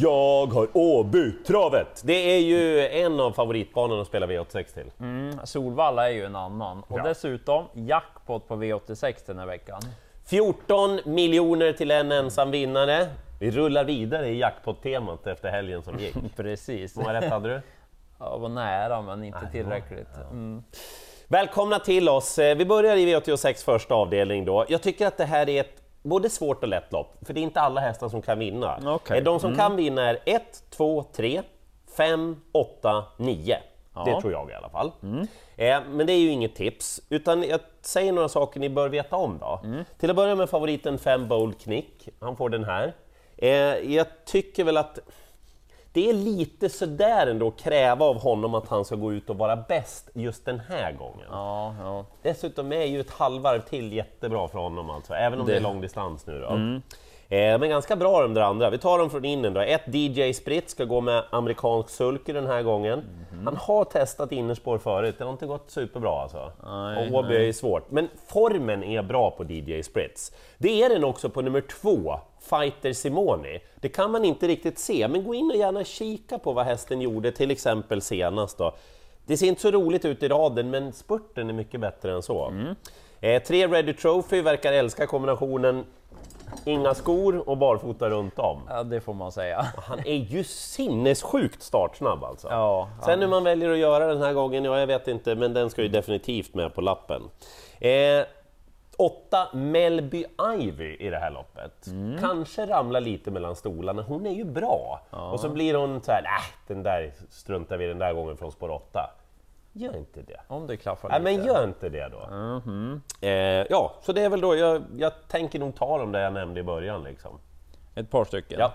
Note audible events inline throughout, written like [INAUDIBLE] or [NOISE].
Jag har Åby-travet! Det är ju en av favoritbanorna att spela V86 till. Mm, Solvalla är ju en annan. Och Ja. dessutom jackpot på V86 den här veckan. 14 miljoner till en ensam vinnare. Vi rullar vidare i jackpot-temat efter helgen som gick. [LAUGHS] Precis. Hur många rätt hade du? [LAUGHS] Ja, var nära men inte tillräckligt. Mm. Välkomna till oss! Eh, Vi börjar i V86 första avdelning då. Jag tycker att det här är ett både svårt och lätt lopp, för det är inte alla hästar som kan vinna. Eh, De som kan vinna är 1, 2, 3, 5, 8, 9. Det tror jag i alla fall. Eh, Men det är ju inget tips, utan jag säger några saker ni bör veta om då. Till att börja med favoriten 5 Bold Knick, han får den här. Eh, Jag tycker väl att det är lite sådär ändå att kräva av honom att han ska gå ut och vara bäst just den här gången. Ja, ja. Dessutom är ju ett halvvarv till jättebra för honom alltså, även om det, Det- är långdistans nu då. Eh, men ganska bra de där andra. Vi tar dem från innen då. Ett DJ Sprit ska gå med amerikansk sulky den här gången. Han har testat innerspår förut, det har inte gått superbra alltså. Nej, och Åby är svårt. Men formen är bra på DJ Sprits. Det är den också på nummer två, Fighter Simoni. Det kan man inte riktigt se, men gå in och gärna kika på vad hästen gjorde, till exempel senast då. Det ser inte så roligt ut i raden, men spurten är mycket bättre än så. Eh, tre Ready Trophy verkar älska kombinationen inga skor och barfota runt om. ja, det får man säga. Han är ju sinnessjukt startsnabb alltså. Ja, Sen hur man väljer att göra den här gången, ja jag vet inte, men den ska ju definitivt med på lappen. Eh, åtta Melby Ivy i det här loppet. Mm. Kanske ramlar lite mellan stolarna, hon är ju bra. Och så blir hon så här, äh, den där struntar vi den där gången från spår 8. Gör inte det. Om det klaffar Nej lite. men gör inte det då. Eh, ja, så det är väl då, jag, jag tänker nog ta dem där jag nämnde i början liksom. Ett par stycken. Ja.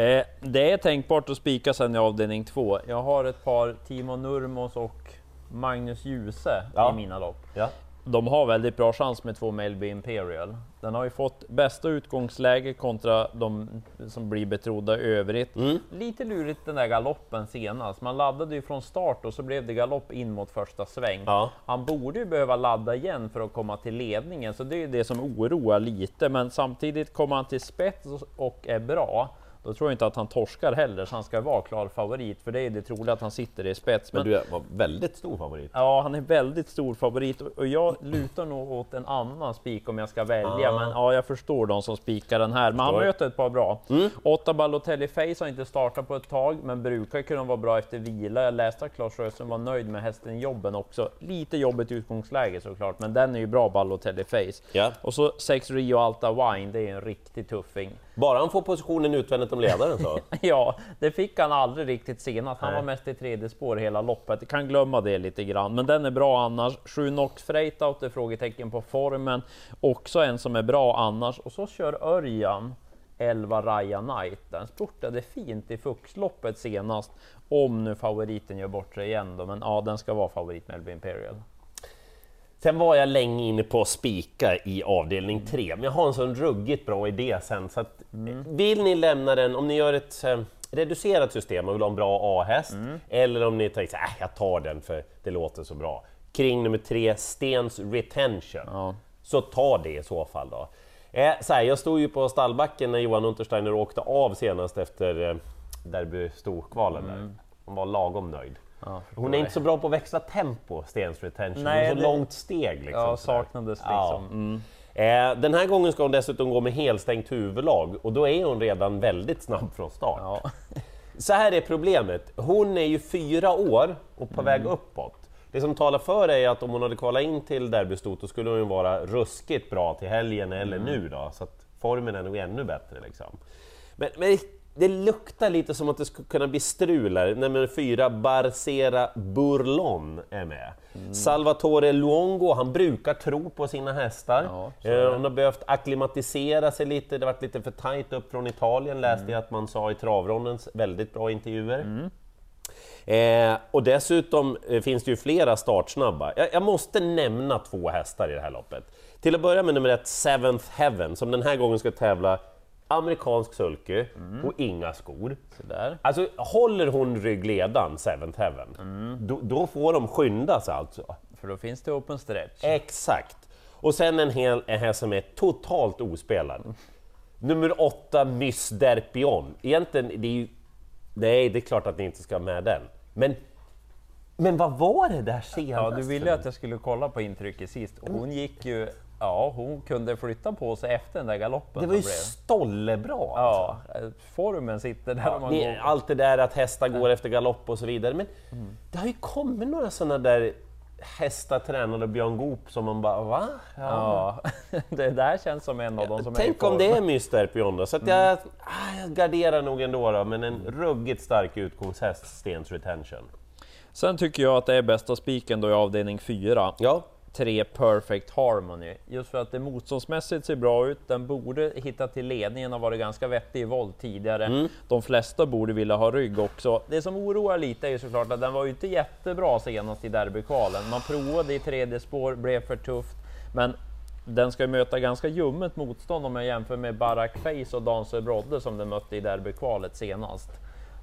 Eh, det är tänkbart att spika sen i avdelning två. Jag har ett par Timo Nurmos och Magnus Djuse Ja. i mina lopp. Ja. De har väldigt bra chans med två Melby Imperial. Den har ju fått bästa utgångsläge kontra de som blir betrodda övrigt. Mm. Lite lurigt den där galoppen senast. Man laddade ju från start och så blev det galopp in mot första sväng. Ja. Han borde ju behöva ladda igen för att komma till ledningen, så det är det som oroar lite. Men samtidigt kommer han till spets och är bra. Då tror jag inte att han torskar heller, så han ska vara klar favorit, för det är det troliga att han sitter i spets. Men du var väldigt stor favorit. Ja, han är väldigt stor favorit och- jag lutar nog åt en annan spik om jag ska välja. Ah. Men ja, jag förstår de som spikar den här. Men han möter ett par bra. Åtta Balotelli Face har inte startat på ett tag, men brukar kunna vara bra efter vila. Jag läste att Claes Sjöström var nöjd med hästen jobben också. Lite jobbigt utgångsläge såklart, men den är ju bra Balotelli Face. Ja. Och så sex Rio Alta Wine, det är en riktig tuffing. Bara han får positionen utvändigt om ledaren så. [LAUGHS] Ja, det fick han aldrig riktigt senast. Han Nej. var mest i tredje spår hela loppet. Kan glömma det lite grann, men den är bra annars. 7 Nox Freight är frågetecken på formen. Också en som är bra annars. Och så kör Örjan 11 Raja Knight. Den spurtade fint i Fuxloppet senast. Om nu favoriten gör bort sig igen då, men ja, den ska vara favorit Melby Imperial. Sen var jag länge inne på att spika i avdelning 3, men jag har en sån ruggigt bra idé sen. Så att, Vill ni lämna den, om ni gör ett eh, reducerat system och vill ha en bra A-häst, eller om ni tänker att äh, jag tar den för det låter så bra. Kring nummer 3, Stens Retention. Ja. Så ta det i så fall då. Eh, så här, jag stod ju på stallbacken när Johan Untersteiner åkte av senast efter eh, Derby Storkvalen där. Han var lagom nöjd. Ja, Hon är inte så bra på att växla tempo, Stens Retention. Nej, Hon har så det- långt steg. Liksom, Ja, sådär. saknades Ja. liksom. Mm. Eh, den här gången ska hon dessutom gå med helstängt huvudlag och då är hon redan väldigt snabb från start. Ja. Så här är problemet, hon är ju fyra år och på väg uppåt. Det som talar för är att om hon hade kvalat in till derbystot då skulle hon ju vara ruskigt bra till helgen eller nu då, så att formen är nog ännu bättre liksom. Men, men det luktar lite som att det skulle kunna bli strul här. Nummer fyra, Barcera Burlon är med. Salvatore Luongo, han brukar tro på sina hästar. Ja, Eh, hon har behövt akklimatisera sig lite, det har varit lite för tajt upp från Italien läste jag att man sa i travrondens väldigt bra intervjuer. Eh, och dessutom eh, finns det ju flera startsnabba. Jag, jag måste nämna två hästar i det här loppet. Till att börja med nummer ett, Seventh Heaven, som den här gången ska tävla amerikansk sulky och inga skor. Sådär. Alltså håller hon ryggledan, Seventh Heaven, då, då får de skynda sig alltså. För då finns det open stretch. Exakt! Och sen en hel en häst som är totalt ospelad. [LAUGHS] Nummer åtta, Miss Derpion. Egentligen, det är ju... Nej, det är klart att ni inte ska ha med den. Men, men vad var det där senast? Ja, du ville att jag skulle kolla på intrycket sist. Och hon gick ju... Ja, hon kunde flytta på sig efter den där galoppen. Det var ju stollebra! Ja, eh, formen sitter där om man Ni, går. allt det där att hästar går efter galopp och så vidare. Men Mm. det har ju kommit några sådana där hästar tränade Björn Goop som man bara va? Ja, [LAUGHS] det där känns som en av dem som är i Tänk om det är Mr Pion då, så att jag, Mm. ah, jag garderar nog ändå då, men en ruggigt stark utgångshäst, Stens Retention. Sen tycker jag att det är bästa spiken då i avdelning 4. Ja, 3 Perfect Harmony. Just för att det motståndsmässigt ser bra ut. Den borde hitta till ledningen och varit ganska vettig i volt tidigare. Mm. De flesta borde vilja ha rygg också. Det som oroar lite är ju såklart att den var ju inte jättebra senast i derbykvalen. Man provade i tredje spår, blev för tufft. Men den ska ju möta ganska ljummet motstånd om jag jämför med Barack Face och Dancer Brodde som den mötte i derbykvalet senast.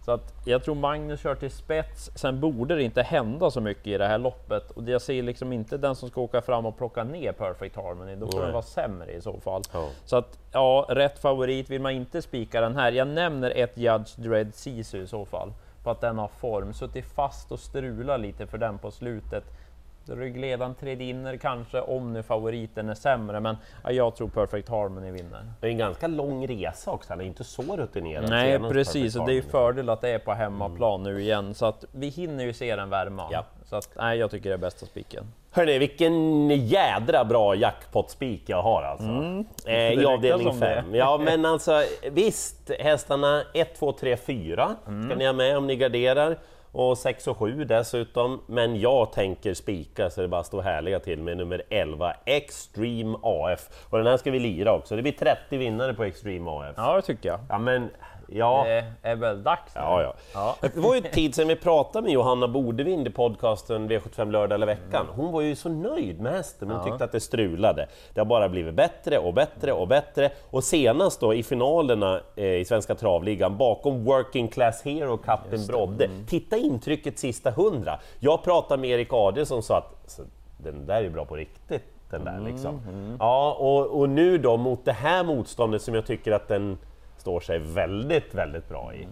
Så att jag tror Magnus kör till spets, sen borde det inte hända så mycket i det här loppet. Och jag ser liksom inte den som ska åka fram och plocka ner Perfect Harmony, då får den vara sämre i så fall. Ja. Så att ja, rätt favorit vill man inte spika den här. Jag nämner ett Judge Dread Sisu i så fall, på att den har form. Suttit fast och strula lite för den på slutet. Ryggledaren tredinner kanske, om nu favoriten är sämre, men ja, jag tror Perfect Harmony vinner. det är en ganska lång resa också, han är inte så rutinerad. Nej precis, och det är ju fördel att det är på hemmaplan nu igen, så att vi hinner ju se den värma. Ja. Så att, nej, jag tycker det är bästa spiken. Hörni, vilken jädra bra jackpot-spik jag har alltså. Eh, I avdelning om det. 5. Ja men alltså visst, hästarna 1, 2, 3, 4 ska ni ha med om ni garderar. Och 6 och 7 dessutom. Men jag tänker spika så det bara står härliga till med nummer 11, Extreme AF. Och den här ska vi lira också. Det blir 30 vinnare på Extreme AF. Ja, det tycker jag. Ja men, ja. Det är väl dags nu. Ja, ja. Ja. Det var ju ett tid sedan vi pratade med Johanna Bodevind i podcasten V75 lördag eller veckan. Hon var ju så nöjd med hästen, men hon Ja. tyckte att det strulade. Det har bara blivit bättre och bättre och bättre. Och senast då i finalerna eh, i Svenska travligan bakom Working Class Hero och Kapten Brodde. Titta intrycket sista hundra. Jag pratade med Erik Ade som sa att den där är bra på riktigt. Den där, liksom. Ja, och, och nu då mot det här motståndet som jag tycker att den står sig väldigt, väldigt bra i.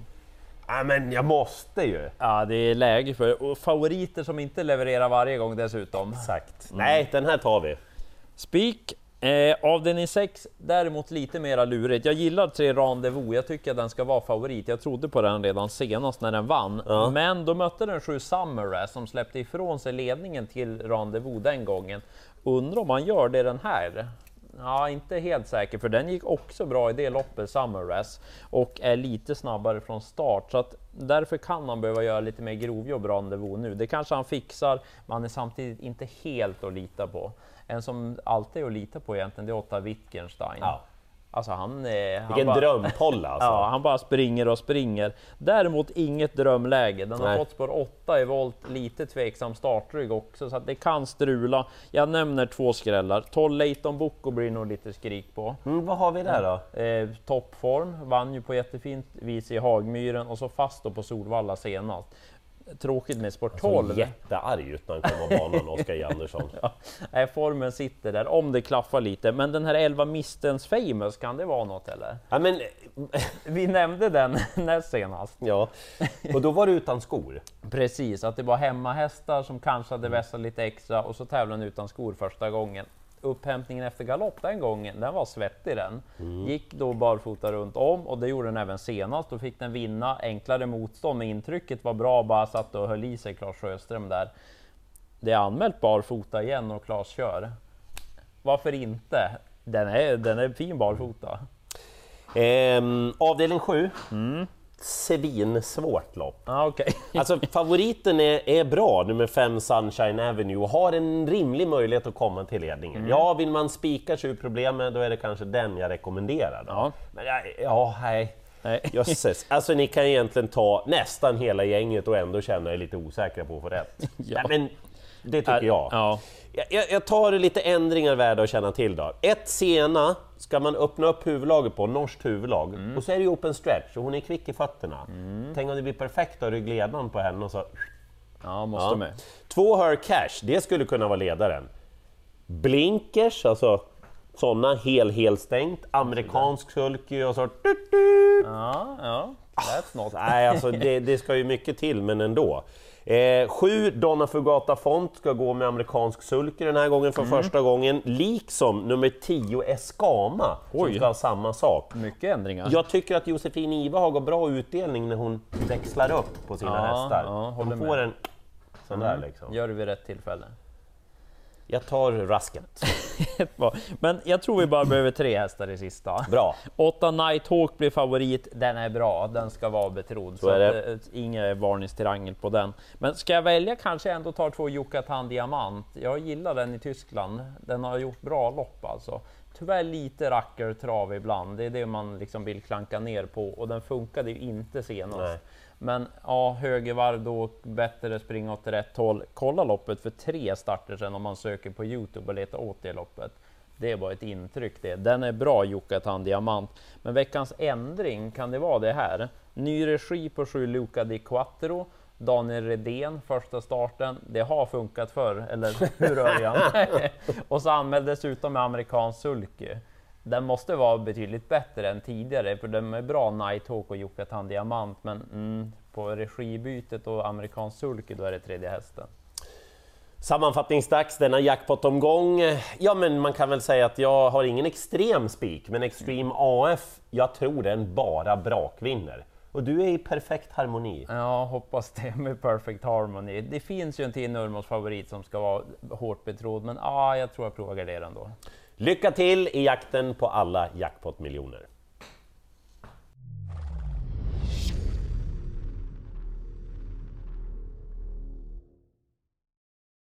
Ja, men jag måste ju! Ja, det är läge för och favoriter som inte levererar varje gång dessutom. Exakt. Nej, den här tar vi. Spik. Eh, avdelning 6, däremot lite mera lurigt. Jag gillar tre Rendezvous, jag tycker att den ska vara favorit. Jag trodde på den redan senast när den vann. Ja. Men då mötte den 7 Summer som släppte ifrån sig ledningen till Rendezvous den gången. Undrar om man gör det den här? Ja, inte helt säker, för den gick också bra i det loppet, Summer och är lite snabbare från start. Så att därför kan han behöva göra lite mer grovjobb Rendezvous nu. Det kanske han fixar, men han är samtidigt inte helt att lita på. En som alltid är att lita på egentligen, det är Otta Wittgenstein. Ja. Alltså han... Eh, han Vilken bara- drömpolla alltså. [LAUGHS] Ja, han bara springer och springer. Däremot inget drömläge. Den har fått spår 8 i volt, lite tveksam startrygg också, så att det kan strula. Jag nämner två skrällar. 12 Leighton Boko blir nog lite skrik på. Mm, vad har vi där då? Eh, toppform, vann ju på jättefint vis i Hagmyren och så fast då på Solvalla senast. Tråkigt med spår 12. Så jättearg ut när han kom av banan, Oskar J. Andersson. [LAUGHS] Nej, formen sitter där, om det klaffar lite. Men den här 11 Mistens Famous, kan det vara något eller? Ja, men, [LAUGHS] Vi nämnde den [LAUGHS] näst senast. ja. Och då var du utan skor. Precis, att det var hemmahästar som kanske hade vässat lite extra och så tävlade den utan skor första gången. Upphämtningen efter galopp den gången, den var svettig den. Gick då barfota runt om och det gjorde den även senast. Då fick den vinna enklare motstånd, men intrycket var bra, bara satt och höll i sig Claes Sjöström där. Det är anmält barfota igen och Claes kör. Varför inte? Den är, den är fin barfota. Ehm, avdelning 7. Svinsvårt lopp. Ah, okej. [LAUGHS] Alltså favoriten är, är bra, nummer 5 Sunshine Avenue, och har en rimlig möjlighet att komma till ledningen. Mm. Ja, vill man spika sig ur problemet, då är det kanske den jag rekommenderar. Ja. Men ja, ja, nej. Nej. [LAUGHS] Jösses, alltså ni kan egentligen ta nästan hela gänget och ändå känna er lite osäkra på att få rätt. [LAUGHS] Ja. Nej, men det tycker jag. Ja. Jag, jag, jag tar lite ändringar värda att känna till då. Ett Sena ska man öppna upp huvudlaget på, norskt huvudlag. Mm. Och så är det ju open stretch och hon är kvick i fötterna. Tänk om det blir perfekt av ryggledaren på henne och så... ja, måste Ja. med. Två Her Cash, det skulle kunna vara ledaren. Blinkers, alltså sådana hel helstängt, amerikansk sulky och så... Ja, ja. That's not... Nej, alltså det, det ska ju mycket till, men ändå. Eh, sju Donna Fugata Font ska gå med amerikansk sulky den här gången för Mm. första gången, liksom nummer 10 Escama som Oj. ska ha samma sak. Mycket ändringar. Jag tycker att Josefin Iva har gått bra utdelning när hon växlar upp på sina Ja, hästar. ja, hon får med. en sån där liksom. Gör det vid rätt tillfälle. Jag tar rasket. [LAUGHS] Men jag tror vi bara behöver tre hästar i sista. Bra. 8 Nighthawk blir favorit, den är bra, den ska vara betrodd. Så att, det. eh, Inga varningstirangel på den. Men ska jag välja kanske ändå tar två Yucatan Diamant. Jag gillar den i Tyskland, den har gjort bra lopp alltså. Tyvärr lite rackertrav ibland, det är det man liksom vill klanka ner på och den funkade ju inte senast. Nej. Men ja, högervarv då, bättre springa åt rätt håll. Kolla loppet för tre starter sedan om man söker på Youtube och letar åt det loppet. Det var ett intryck det. Den är bra Yucatan Diamant. Men veckans ändring, kan det vara det här? Ny regi på 7 Luca di Quattro. Daniel Redén, första starten. Det har funkat förr, eller hur Örjan? [LAUGHS] och så anmäld dessutom med amerikansk sulky. Den måste vara betydligt bättre än tidigare, för de är bra Nighthawk och Yucatan Diamant, men mm, på regibytet och amerikansk sulky, då är det tredje hästen. Sammanfattningsdags denna jackpot-omgång. Ja, men man kan väl säga att jag har ingen extrem spik, men Extreme AF, jag tror den bara brakvinner. Och du är i perfekt harmoni. Ja, hoppas det med Perfect Harmony. Det finns ju en till Nurmos favorit som ska vara hårt betrodd, men ah, jag tror jag provar gardera ändå. Lycka till i jakten på alla jackpot-miljoner!